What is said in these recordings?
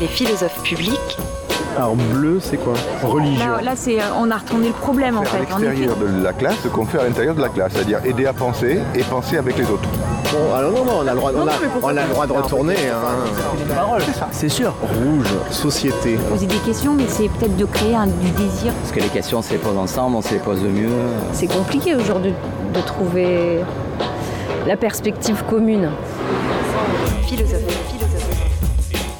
Les philosophes publics. Alors bleu, c'est quoi Religion. Là, là, c'est, on a retourné le problème en Faire à fait. Effet. l'extérieur de la classe ce qu'on fait à l'intérieur de la classe, c'est-à-dire aider à penser et penser avec les autres. Bon, alors non, non, on a le droit, on a, on a le droit de retourner. Hein. C'est sûr. Rouge, société. Poser des questions, mais c'est peut-être de créer un, du désir. Parce que les questions, on se les pose ensemble, on se les pose de mieux. C'est compliqué aujourd'hui de trouver la perspective commune. Philosophe.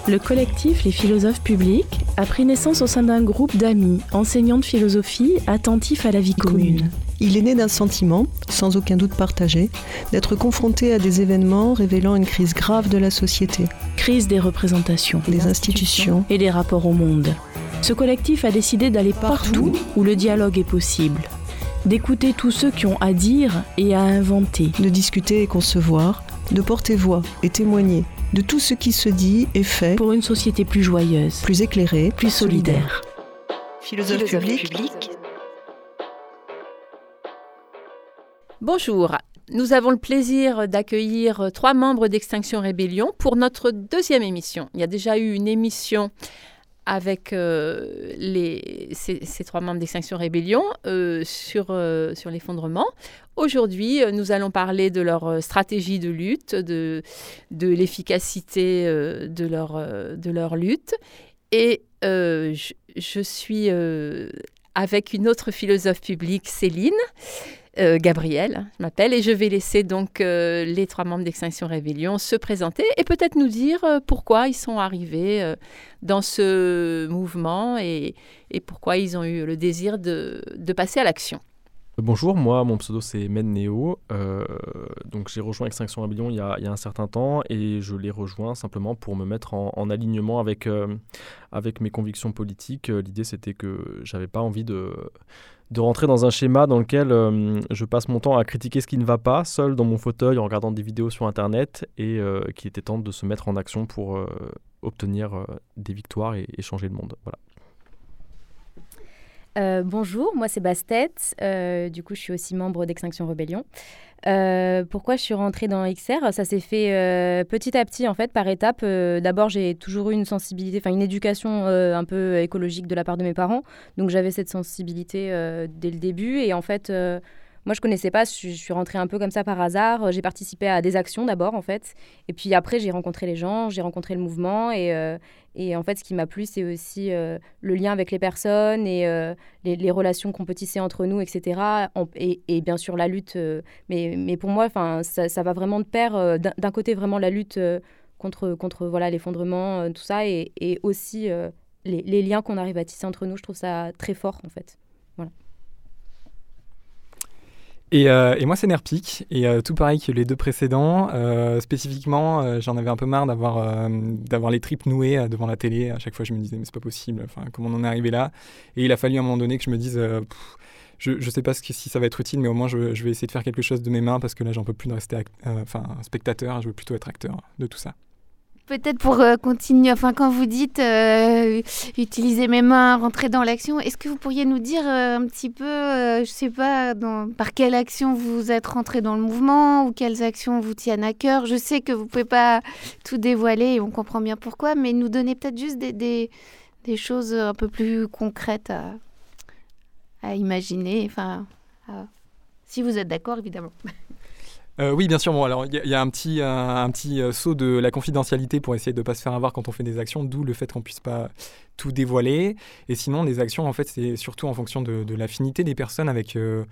Le collectif Les philosophes publics a pris naissance au sein d'un groupe d'amis, enseignants de philosophie, attentifs à la vie commune. Il est né d'un sentiment, sans aucun doute partagé, d'être confronté à des événements révélant une crise grave de la société, Crise des représentations des institutions, et des rapports au monde. Ce collectif a décidé d'aller partout où le dialogue est possible, d'écouter tous ceux qui ont à dire et à inventer, de discuter et concevoir, de porter voix et témoigner de tout ce qui se dit et fait, pour une société plus joyeuse, plus éclairé, plus solidaire. Philosophe Philosophe public, public. Bonjour, nous avons le plaisir d'accueillir trois membres d'Extinction Rébellion pour notre deuxième émission. Il y a déjà eu une émission avec euh, les, ces, trois membres d'Extinction Rébellion euh, sur, euh, sur l'effondrement. Aujourd'hui, nous allons parler de leur stratégie de lutte, de, de l'efficacité de, leur, de leur lutte. Et je, je suis avec une autre philosophe publique, Céline. Euh, Gabriel, je m'appelle, et je vais laisser donc euh, les trois membres d'Extinction Rébellion se présenter et peut-être nous dire euh, pourquoi ils sont arrivés euh, dans ce mouvement et, pourquoi ils ont eu le désir de, passer à l'action. Bonjour, moi mon pseudo c'est Men Neo. Euh, donc j'ai rejoint Extinction Rebellion il y, a, il y a un certain temps et je l'ai rejoint simplement pour me mettre en, en alignement avec, avec mes convictions politiques. L'idée c'était que j'avais pas envie de, de rentrer dans un schéma dans lequel euh, je passe mon temps à critiquer ce qui ne va pas, seul dans mon fauteuil en regardant des vidéos sur internet et euh, qu'il était temps de se mettre en action pour euh, obtenir euh, des victoires et, et changer le monde. Voilà. Euh, bonjour, moi c'est Bastet. Euh, du coup, je suis aussi membre d'Extinction Rebellion. Euh, pourquoi je suis rentrée dans XR Ça s'est fait petit à petit, en fait, par étapes. D'abord, j'ai toujours eu une sensibilité, enfin une éducation un peu écologique de la part de mes parents. Donc, j'avais cette sensibilité dès le début. Et en fait, moi, je connaissais pas. Je, suis- rentrée un peu comme ça par hasard. J'ai participé à des actions d'abord, en fait. Et puis après, j'ai rencontré les gens, j'ai rencontré le mouvement. Et, euh, et en fait, ce qui m'a plu, c'est aussi euh, le lien avec les personnes et euh, les, relations qu'on peut tisser entre nous, etc. Et, et bien sûr, la lutte. euh, mais, mais pour moi, ça, ça va vraiment de pair. euh, D'un côté, vraiment la lutte euh, contre, contre voilà l'effondrement, euh, tout ça, et, et aussi euh, les, les liens qu'on arrive à tisser entre nous. Je trouve ça très fort, en fait. Et, euh, et moi, c'est Nerpic, et euh, tout pareil que les deux précédents. Euh, spécifiquement, j'en avais un peu marre d'avoir d'avoir les tripes nouées devant la télé. À chaque fois, je me disais, mais c'est pas possible, enfin, comment on en est arrivé là? Et il a fallu à un moment donné que je me dise, je, sais pas ce que- si ça va être utile, mais au moins, je, je vais essayer de faire quelque chose de mes mains, parce que là, j'en peux plus de rester enfin, spectateur, je veux plutôt être acteur de tout ça. Peut-être pour euh, continuer, enfin quand vous dites euh, utiliser mes mains, rentrer dans l'action, est-ce que vous pourriez nous dire euh, un petit peu, je sais pas, dans, par quelle action vous êtes rentré dans le mouvement ou quelles actions vous tiennent à cœur? Je sais que vous pouvez pas tout dévoiler et on comprend bien pourquoi, mais nous donner peut-être juste des, des, choses un peu plus concrètes à, imaginer, enfin, si vous êtes d'accord évidemment. Euh, oui, bien sûr. Bon, alors il y, a- un petit, un, un petit euh, saut de la confidentialité pour essayer de ne pas se faire avoir quand on fait des actions, d'où le fait qu'on puisse pas tout dévoiler. Et sinon, les actions, en fait, c'est surtout en fonction de, de l'affinité des personnes avec, euh,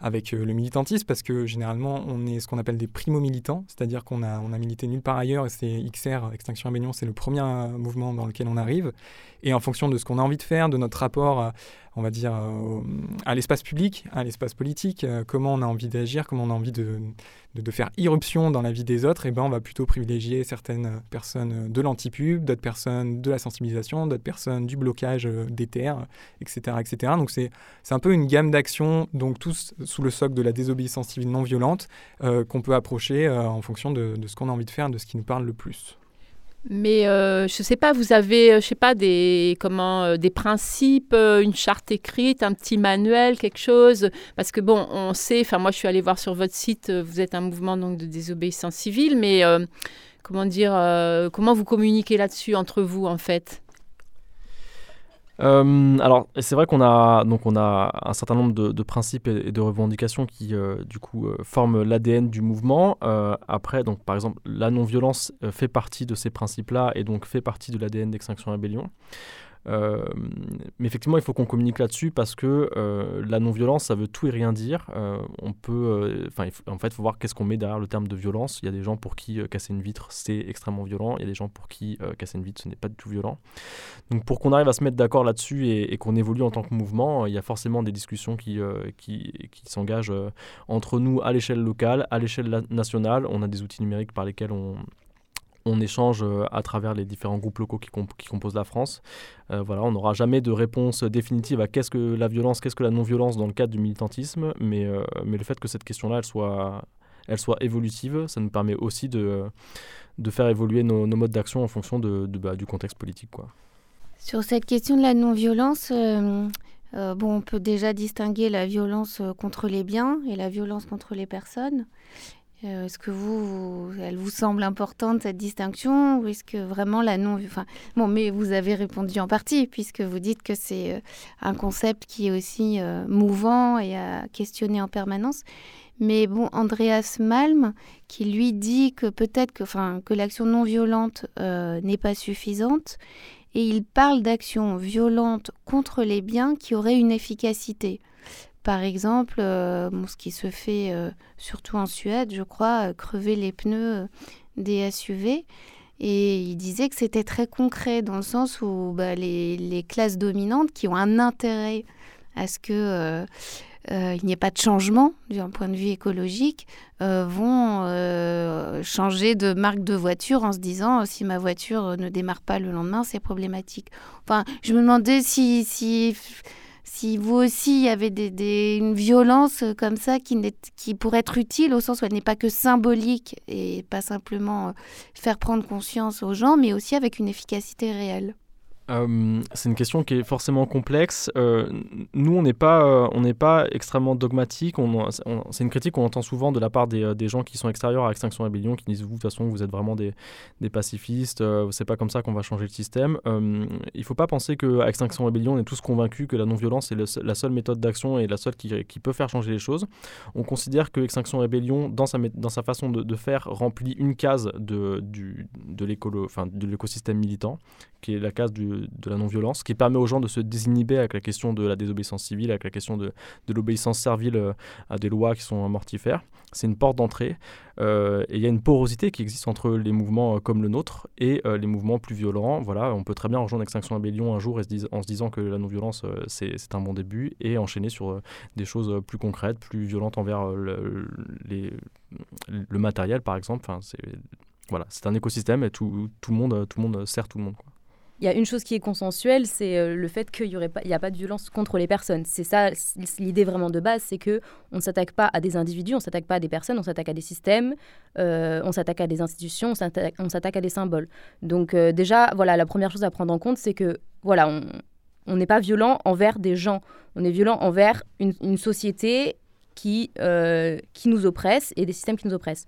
avec euh, le militantisme, parce que généralement, on est ce qu'on appelle des primo-militants, c'est-à-dire qu'on a, on a milité nulle part ailleurs, et c'est XR, Extinction Rebellion, c'est le premier euh, mouvement dans lequel on arrive. Et en fonction de ce qu'on a envie de faire, de notre rapport, euh, on va dire, à l'espace public, à l'espace politique, comment on a envie d'agir, comment on a envie de, de, faire irruption dans la vie des autres, et ben on va plutôt privilégier certaines personnes de l'antipub, d'autres personnes de la sensibilisation, d'autres personnes du blocage des terres, etc. etc. Donc c'est c'est un peu une gamme d'actions, donc tous sous le socle de la désobéissance civile non violente, euh, qu'on peut approcher euh, en fonction de, ce qu'on a envie de faire, de ce qui nous parle le plus. Mais euh, je sais pas, vous avez, je sais pas, des comment, des principes, une charte écrite, un petit manuel, quelque chose, parce que bon, on sait. Enfin, moi, je suis allée voir sur votre site. Vous êtes un mouvement donc de désobéissance civile, mais comment dire, comment vous communiquez là-dessus entre vous en fait? Euh, alors, c'est vrai qu'on a, donc on a un certain nombre de, principes et, de revendications qui, euh, du coup, euh, forment l'ADN du mouvement. après, donc, par exemple, la non-violence fait partie de ces principes-là et donc fait partie de l'ADN d'Extinction Rébellion. Euh, mais effectivement, il faut qu'on communique là-dessus parce que euh, la non-violence, ça veut tout et rien dire. Euh, on peut, enfin, en fait, il faut voir qu'est-ce qu'on met derrière le terme de violence. Il y a des gens pour qui casser une vitre, c'est extrêmement violent. Il y a des gens pour qui casser une vitre, ce n'est pas du tout violent. Donc, pour qu'on arrive à se mettre d'accord là-dessus et, qu'on évolue en tant que mouvement, il y a forcément des discussions qui, s'engagent entre nous à l'échelle locale, à l'échelle nationale. On a des outils numériques par lesquels on, on échange euh, à travers les différents groupes locaux qui, composent la France. Euh, voilà, on n'aura jamais de réponse définitive à qu'est-ce que la violence, qu'est-ce que la non-violence dans le cadre du militantisme, mais, euh, le fait que cette question-là, elle soit, évolutive, ça nous permet aussi de, faire évoluer nos, modes d'action en fonction bah, du contexte politique. Sur cette question de la non-violence, bon, on peut déjà distinguer la violence contre les biens et la violence contre les personnes. Euh, est-ce que vous, elle vous semble importante cette distinction ou est-ce que vraiment la non, enfin bon, mais vous avez répondu en partie puisque vous dites que c'est euh, un concept qui est aussi euh, mouvant et à questionner en permanence. Mais bon, Andreas Malm, qui lui dit que peut-être que, l'action non violente n'est pas suffisante, et il parle d'action violente contre les biens qui auraient une efficacité. Par exemple, euh, ce qui se fait euh, surtout en Suède, je crois, euh, crever les pneus des SUV. Et il disait que c'était très concret dans le sens où bah, les, classes dominantes qui ont un intérêt à ce que il n'y ait pas de changement d'un point de vue écologique vont changer de marque de voiture en se disant si ma voiture ne démarre pas le lendemain, c'est problématique. Enfin, je me demandais si, si si vous aussi il y avait des, une violence comme ça qui, pourrait être utile au sens où elle n'est pas que symbolique et pas simplement euh, faire prendre conscience aux gens, mais aussi avec une efficacité réelle. Euh, c'est une question qui est forcément complexe. Euh, nous, on n'est pas, euh, on n'est pas extrêmement dogmatique. On, c'est une critique qu'on entend souvent de la part des, gens qui sont extérieurs à Extinction Rébellion, qui disent vous de toute façon vous êtes vraiment des, pacifistes. c'est pas comme ça qu'on va changer le système. il faut pas penser que Extinction Rébellion on est tous convaincus que la non-violence est la seule méthode d'action et la seule qui, peut faire changer les choses. On considère que Extinction Rébellion dans sa, façon de, faire remplit une case de l'écosystème militant, qui est la case de la non-violence, qui permet aux gens de se désinhiber avec la question de la désobéissance civile, avec la question de, l'obéissance servile euh, à des lois qui sont mortifères. C'est une porte d'entrée. Euh, et il y a une porosité qui existe entre les mouvements euh, comme le nôtre et les mouvements plus violents. Voilà, on peut très bien rejoindre Extinction Rébellion un jour en se disant que la non-violence, c'est un bon début, et enchaîner sur des choses plus concrètes, plus violentes envers le, le matériel, par exemple. Enfin, c'est un écosystème et tout, tout, le monde, tout le monde sert tout le monde. Il y a une chose qui est consensuelle, c'est euh, le fait qu'il n'y a, pas, de violence contre les personnes. C'est ça l'idée vraiment de base, c'est que on ne s'attaque pas à des individus, on ne s'attaque pas à des personnes, on s'attaque à des systèmes, euh, on s'attaque à des institutions, on s'attaque à des symboles. Donc euh, déjà, voilà, la première chose à prendre en compte, c'est que voilà, on n'est pas violent envers des gens, on est violent envers une, une société qui, qui nous oppresse et des systèmes qui nous oppressent.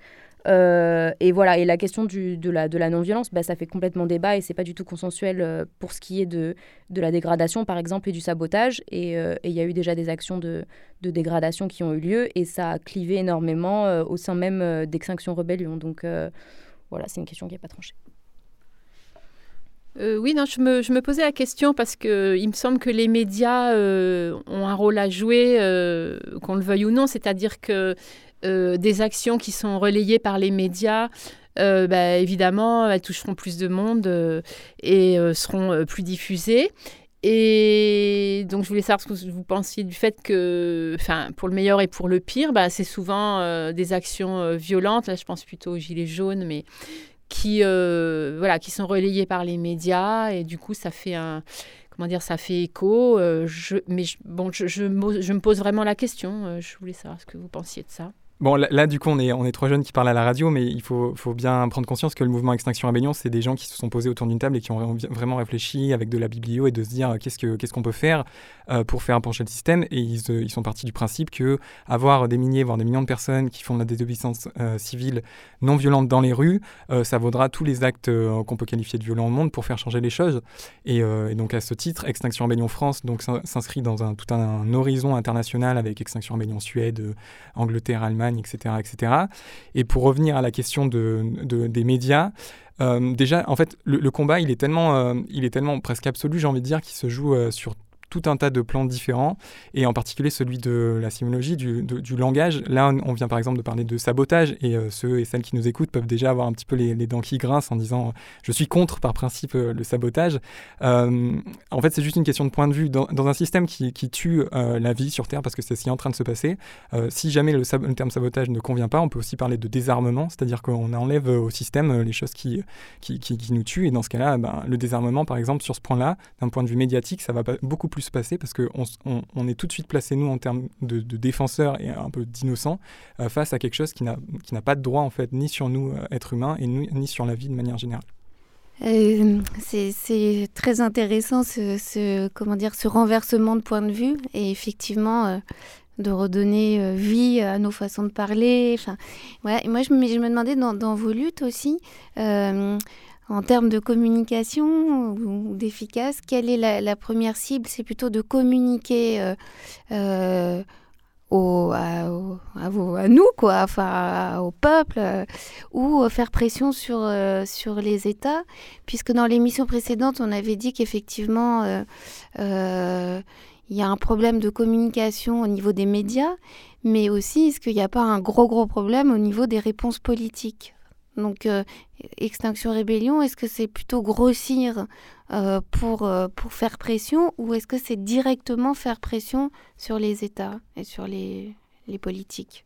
Euh, et voilà, et la question de la, non-violence, bah, ça fait complètement débat et c'est pas du tout consensuel euh, pour ce qui est de, la dégradation, par exemple, et du sabotage. Euh, et il y a eu déjà des actions de, dégradation qui ont eu lieu et ça a clivé énormément au sein même d'Extinction Rebellion. Donc voilà, c'est une question qui n'est pas tranchée. oui, non, je me, je me, posais la question parce que il me semble que les médias ont un rôle à jouer, qu'on le veuille ou non. C'est-à-dire que euh, des actions qui sont relayées par les médias, euh, bah, évidemment, elles toucheront plus de monde euh, et seront plus diffusées. Et donc, je voulais savoir ce que vous pensiez du fait que, enfin, pour le meilleur et pour le pire, bah, c'est souvent des actions violentes. Là, je pense plutôt aux gilets jaunes, mais qui, voilà, qui sont relayées par les médias. Et du coup, ça fait un, comment dire, ça fait écho. mais bon, je, je, me pose vraiment la question. je voulais savoir ce que vous pensiez de ça. Bon, là, du coup, on est, on est trois jeunes qui parlent à la radio, mais il faut, faut bien prendre conscience que le mouvement Extinction Rébellion, c'est des gens qui se sont posés autour d'une table et qui ont vraiment réfléchi avec de la biblio et de se dire euh, qu'est-ce qu'on qu'est-ce qu'on peut faire euh, pour faire pencher le système. Et ils, ils, sont partis du principe que avoir des milliers, voire des millions de personnes qui font de la désobéissance euh, civile non violente dans les rues, ça vaudra tous les actes qu'on peut qualifier de violents au monde pour faire changer les choses. Et, donc, à ce titre, Extinction Rébellion France s'inscrit dans un, tout un, horizon international avec Extinction Rébellion Suède, Angleterre, Allemagne, etc., etc. Et pour revenir à la question de, des médias, euh, déjà, en fait, le, combat, il est tellement, euh, il est tellement presque absolu, j'ai envie de dire, qu'il se joue euh, sur tout un tas de plans différents, et en particulier celui de la sémiologie, du, langage. Là, on vient par exemple de parler de sabotage, et euh, ceux et celles qui nous écoutent peuvent déjà avoir un petit peu les, dents qui grincent en disant euh, je suis contre par principe euh, le sabotage. en fait, c'est juste une question de point de vue. Dans, un système qui, tue la vie sur Terre, parce que c'est ce qui est en train de se passer, si jamais le, terme sabotage ne convient pas, on peut aussi parler de désarmement, c'est-à-dire qu'on enlève au système les choses qui, qui, nous tuent, et dans ce cas-là, ben, le désarmement, par exemple, sur ce point-là, d'un point de vue médiatique, ça va beaucoup plus se passer parce qu'on on, est tout de suite placé, nous, en termes de, défenseurs et un peu d'innocents, euh, face à quelque chose qui n'a pas de droit, en fait, ni sur nous, euh, êtres humains, et ni sur la vie de manière générale. Euh, c'est très intéressant ce, comment dire, ce renversement de point de vue et effectivement de redonner vie à nos façons de parler. Enfin, ouais, moi, je me, demandais dans, vos luttes aussi, en termes de communication ou d'efficace, quelle est la, première cible? C'est plutôt de communiquer euh, euh, au, à, nous, quoi, enfin, au peuple, euh, ou faire pression sur, sur les États, puisque dans l'émission précédente, on avait dit qu'effectivement, il y a un problème de communication au niveau des médias, mais aussi est-ce qu'il n'y a pas un gros, gros problème au niveau des réponses politiques? Donc, euh, Extinction Rébellion, est-ce que c'est plutôt grossir euh, pour, euh, pour faire pression ou est-ce que c'est directement faire pression sur les États et sur les, les politiques?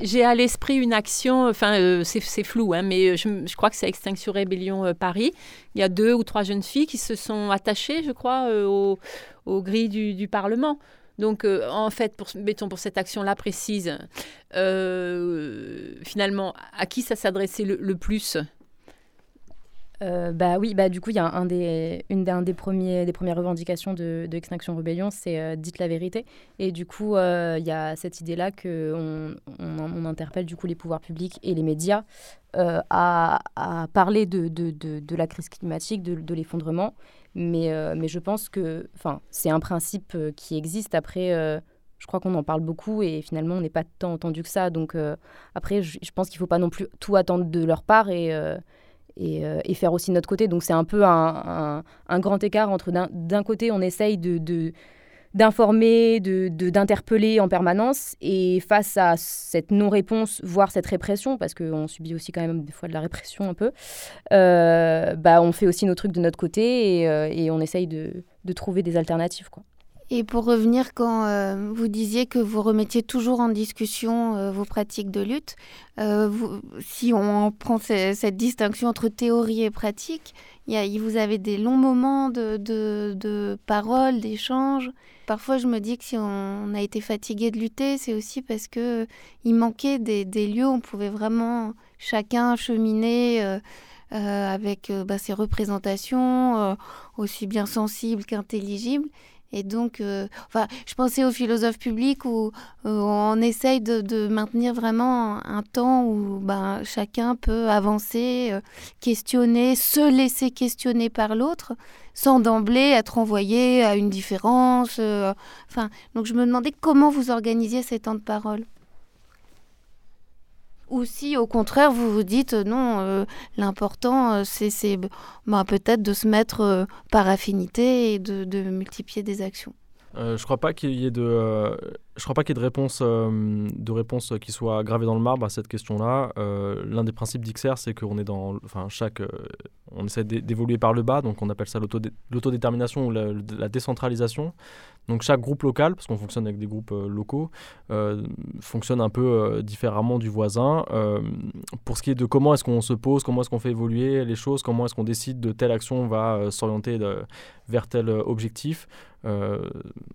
J'ai à l'esprit une action, enfin c'est flou, hein, mais je, crois que c'est Extinction Rébellion Paris. Il y a deux ou trois jeunes filles qui se sont attachées, je crois, aux au grilles du, du Parlement. Donc, euh, en fait, pour, mettons pour cette action-là précise, euh, finalement, à qui ça s'adressait le, plus? Euh, bah oui, bah du coup, il y a un une des, premiers, des premières revendications de, de Extinction Rebellion, c'est dites la vérité. Et du coup, il y a cette idée-là qu'on on, interpelle du coup les pouvoirs publics et les médias à, parler de, de, de, la crise climatique, de, l'effondrement, mais, euh, mais je pense que c'est un principe euh, qui existe. Après, euh, je crois qu'on en parle beaucoup et finalement, on n'est pas tant entendu que ça. Donc après, je, pense qu'il ne faut pas non plus tout attendre de leur part et, et, faire aussi de notre côté. Donc c'est un peu un, grand écart entre d'un côté, on essaye de, de d'informer, de, d'interpeller en permanence. Et face à cette non-réponse, voire cette répression, parce qu'on subit aussi quand même des fois de la répression un peu, euh, bah, on fait aussi nos trucs de notre côté et, euh, on essaye de, de, trouver des alternatives. Quoi. Et pour revenir, quand euh, vous disiez que vous remettiez toujours en discussion vos pratiques de lutte, vous, si on prend cette distinction entre théorie et pratique, y vous avez des longs moments de, de, de parole, d'échange. Parfois, je me dis que si on a été fatigué de lutter, c'est aussi parce que il manquait des, lieux où on pouvait vraiment chacun cheminer euh, euh, avec euh, bah, ses représentations, aussi bien sensibles qu'intelligibles. Et donc, euh, enfin, je pensais aux philosophes publics où, on essaye de, maintenir vraiment un temps où ben, chacun peut avancer, euh, questionner, se laisser questionner par l'autre, sans d'emblée être envoyé à une différence. Euh, enfin, donc je me demandais comment vous organisiez ces temps de parole. Ou si au contraire vous vous dites euh, non, euh, l'important euh, c'est bah, peut-être de se mettre par affinité et de, multiplier des actions. je crois pas qu'il y ait de, je crois pas qu'il y ait de réponse, de réponse qui soit gravée dans le marbre à cette question-là. L'un des principes d'XR, c'est qu'on est dans, enfin chaque, on essaie d'évoluer par le bas, donc on appelle ça l'autodétermination ou la, décentralisation. Donc chaque groupe local, parce qu'on fonctionne avec des groupes euh, locaux, euh, fonctionne un peu euh, différemment du voisin. pour ce qui est de comment est-ce qu'on se pose, comment est-ce qu'on fait évoluer les choses, comment est-ce qu'on décide de telle action va s'orienter vers tel objectif,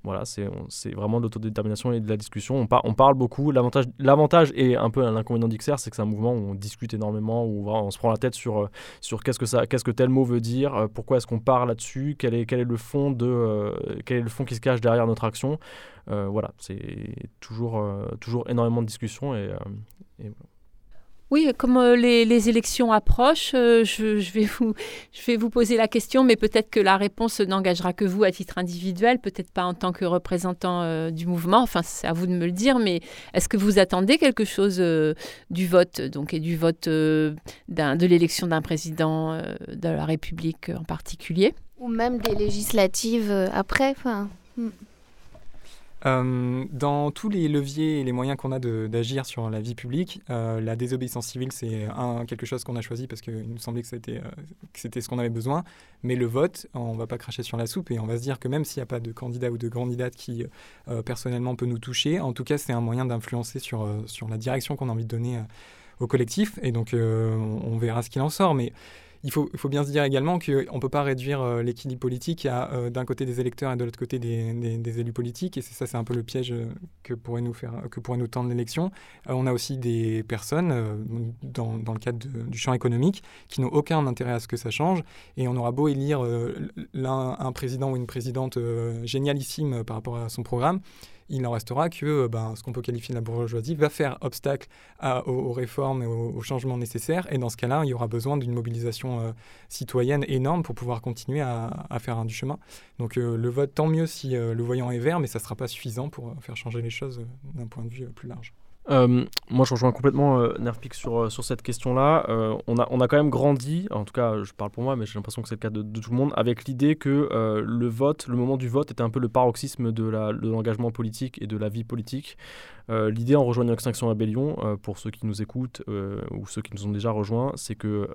voilà, c'est vraiment de l'autodétermination et de la discussion. On, parle beaucoup. L'avantage et un peu l'inconvénient d'XR, c'est que c'est un mouvement où on discute énormément, où on se prend la tête sur, sur qu'est-ce que que tel mot veut dire, pourquoi est-ce qu'on parle là-dessus, quel est, quel est le fond de, quel est le fond qui se cache derrière notre action. voilà, c'est toujours, toujours énormément de discussions et, et oui, comme euh, les, élections approchent, euh, je, vais vous, je vais vous poser la question, mais peut-être que la réponse n'engagera que vous à titre individuel, peut-être pas en tant que représentant euh, du mouvement. Enfin, c'est à vous de me le dire, mais est-ce que vous attendez quelque chose du vote, donc et du vote de l'élection d'un président de la République en particulier? Ou même des législatives après. Enfin. Hmm. Euh, dans tous les leviers et les moyens qu'on a d'agir sur la vie publique, euh, la désobéissance civile, c'est quelque chose qu'on a choisi parce qu'il nous semblait euh, que c'était ce qu'on avait besoin. Mais le vote, on ne va pas cracher sur la soupe et on va se dire que même s'il n'y a pas de candidat ou de candidate qui personnellement peut nous toucher, en tout cas, c'est un moyen d'influencer sur, sur la direction qu'on a envie de donner au collectif. Et donc, on verra ce qu'il en sort. Mais il faut, bien se dire également qu'on ne peut pas réduire euh, l'équilibre politique à euh, d'un côté des électeurs et de l'autre côté des, élus politiques. Et ça, c'est un peu le piège euh, que pourrait nous, faire, que pourrait nous tendre l'élection. on a aussi des personnes, dans, le cadre du champ économique, qui n'ont aucun intérêt à ce que ça change. Et on aura beau élire un président ou une présidente génialissime par rapport à son programme il n'en restera que euh, ben, ce qu'on peut qualifier de la bourgeoisie va faire obstacle aux, réformes et aux, changements nécessaires. Et dans ce cas-là, il y aura besoin d'une mobilisation euh, citoyenne énorme pour pouvoir continuer à, faire du chemin. Donc euh, le vote, tant mieux si le voyant est vert, mais ça ne sera pas suffisant pour faire changer les choses d'un point de vue plus large. Euh, moi, je rejoins complètement euh, Nerpic sur, euh, sur cette question-là. Euh, on, a, on a quand même grandi, en tout cas, je parle pour moi, mais j'ai l'impression que c'est le cas de, tout le monde, avec l'idée que le vote, le moment du vote, était un peu le paroxysme de l'engagement politique et de la vie politique. l'idée en rejoignant Extinction Rebellion, pour ceux qui nous écoutent ou ceux qui nous ont déjà rejoints, c'est que,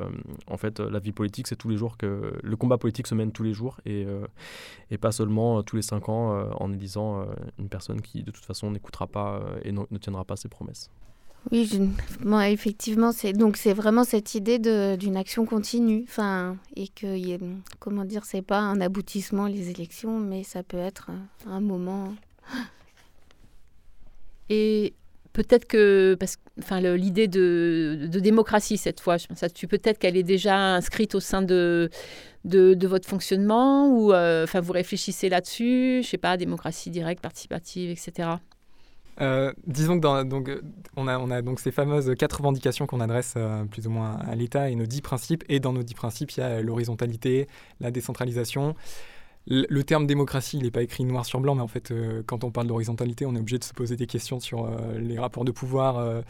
en fait, la vie politique, c'est tous les jours que le combat politique se mène tous les jours et, et pas seulement tous les cinq ans en élisant une personne qui, de toute façon, n'écoutera pas et ne tiendra pas ses Oui, effectivement, c'est donc c'est vraiment cette idée d'une action continue, enfin, et que comment dire, c'est pas un aboutissement les élections, mais ça peut être un, moment. Et peut-être que, parce, enfin, l'idée de, de, démocratie cette fois, je pense tu peut-être qu'elle est déjà inscrite au sein de, de, votre fonctionnement ou, euh, enfin, vous réfléchissez là-dessus, je sais pas, démocratie directe, participative, etc. Euh, disons que donc, on, a, on a donc ces fameuses quatre revendications qu'on adresse euh, plus ou moins à l'État et nos dix principes. Et dans nos dix principes, il y a l'horizontalité, la décentralisation. Le, terme démocratie, il n'est pas écrit noir sur blanc, mais en fait, euh, quand on parle d'horizontalité, on est obligé de se poser des questions sur les rapports de pouvoir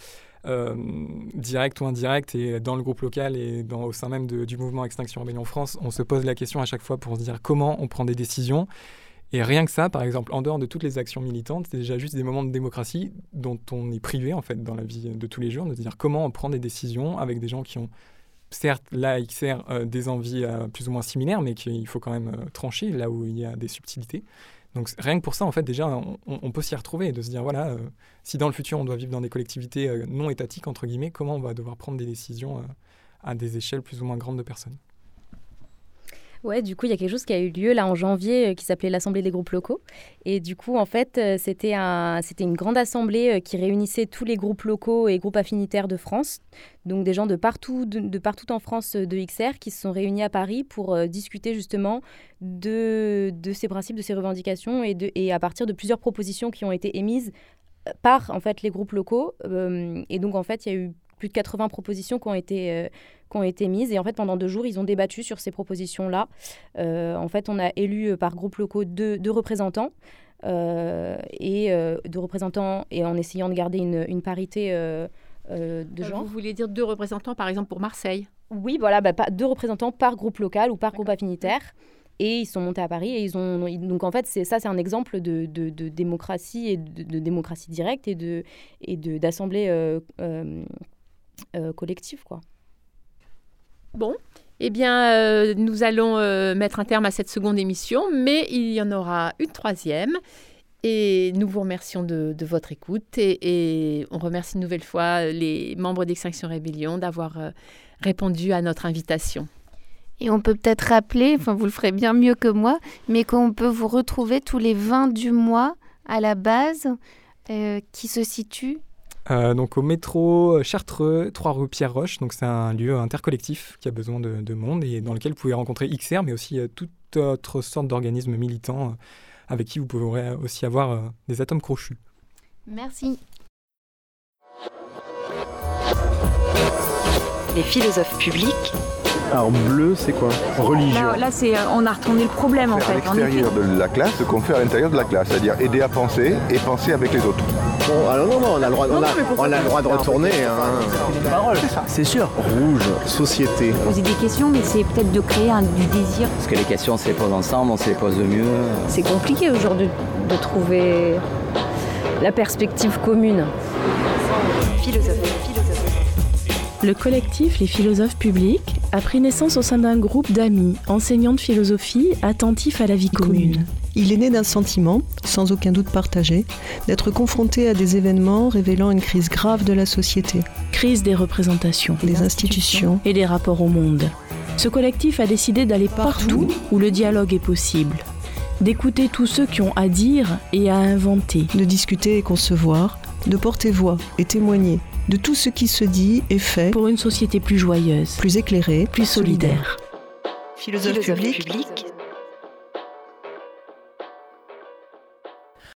directs ou indirects. Et dans le groupe local et dans, au sein même du mouvement Extinction Rebellion France, on se pose la question à chaque fois pour se dire comment on prend des décisions. Et rien que ça, par exemple, en dehors de toutes les actions militantes, c'est déjà juste des moments de démocratie dont on est privé, en fait, dans la vie de tous les jours, de dire comment on prend des décisions avec des gens qui ont, certes, là, XR, euh, des envies euh, plus ou moins similaires, mais qu'il faut quand même euh, trancher là où il y a des subtilités. Donc rien que pour ça, en fait, déjà, on, peut s'y retrouver et de se dire, voilà, si dans le futur on doit vivre dans des collectivités non étatiques, entre guillemets, comment on va devoir prendre des décisions à des échelles plus ou moins grandes de personnes. Ouais, du coup, il y a quelque chose qui a eu lieu là en janvier euh, qui s'appelait l'Assemblée des groupes locaux. Et du coup, en fait, euh, c'était un, une grande assemblée euh, qui réunissait tous les groupes locaux et groupes affinitaires de France. Donc des gens de partout, de, partout en France de XR qui se sont réunis à Paris pour discuter justement de, de ces principes, de ces revendications et, de, et à partir de plusieurs propositions qui ont été émises par en fait les groupes locaux. et donc en fait, il y a eu plus de 80 propositions qui ont été qui ont été mises. Et en fait, pendant deux jours, ils ont débattu sur ces propositions-là. Euh, en fait, on a élu euh, par groupe locaux deux, représentants. Euh, et deux représentants et en essayant de garder une, une parité de genre. Vous voulez dire deux représentants, par exemple, pour Marseille? Oui, voilà, bah, deux représentants par groupe local ou par groupe affinitaire. Et ils sont montés à Paris et ils ont donc en fait c'est ça c'est un exemple de, de, de, démocratie et de, démocratie directe et de et de d'assemblée collective quoi. Bon, eh bien, euh, nous allons euh, mettre un terme à cette seconde émission, mais il y en aura une troisième. Et nous vous remercions de, votre écoute et, on remercie une nouvelle fois les membres d'Extinction Rébellion d'avoir euh, répondu à notre invitation. Et on peut peut-être rappeler, enfin vous le ferez bien mieux que moi, mais qu'on peut vous retrouver tous les 20 du mois à la base euh, qui se situe euh, donc au métro Chartreux, 3 rue Pierre Roche. Donc c'est un lieu intercollectif qui a besoin de, monde et dans lequel vous pouvez rencontrer XR, mais aussi euh, toute autre sorte d'organismes militants avec qui vous pourrez aussi avoir des atomes crochus. Merci. Les philosophes publics alors bleu, c'est quoi? Religion. Là, c'est, euh, on a retourné le problème en fait. À l'extérieur de la classe, ce qu'on fait à l'intérieur de la classe, c'est-à-dire aider à penser et penser avec les autres. Alors non, non, on a le droit, on a, on a le droit de retourner. Hein. C'est sûr. Rouge, société. Poser des questions, mais c'est peut-être de créer un, du désir. Parce que les questions, on se les pose ensemble, on se les pose de mieux. C'est compliqué aujourd'hui de trouver la perspective commune. Philosophie. Le collectif Les philosophes publics a pris naissance au sein d'un groupe d'amis, enseignants de philosophie, attentifs à la vie commune. Il est né d'un sentiment, sans aucun doute partagé, d'être confronté à des événements révélant une crise grave de la société. Crise des représentations, des institutions et des rapports au monde. Ce collectif a décidé d'aller partout où le dialogue est possible, d'écouter tous ceux qui ont à dire et à inventer, de discuter et concevoir, de porter voix et témoigner de tout ce qui se dit et fait pour une société plus joyeuse, plus éclairée, plus solidaire. Philosophe, public.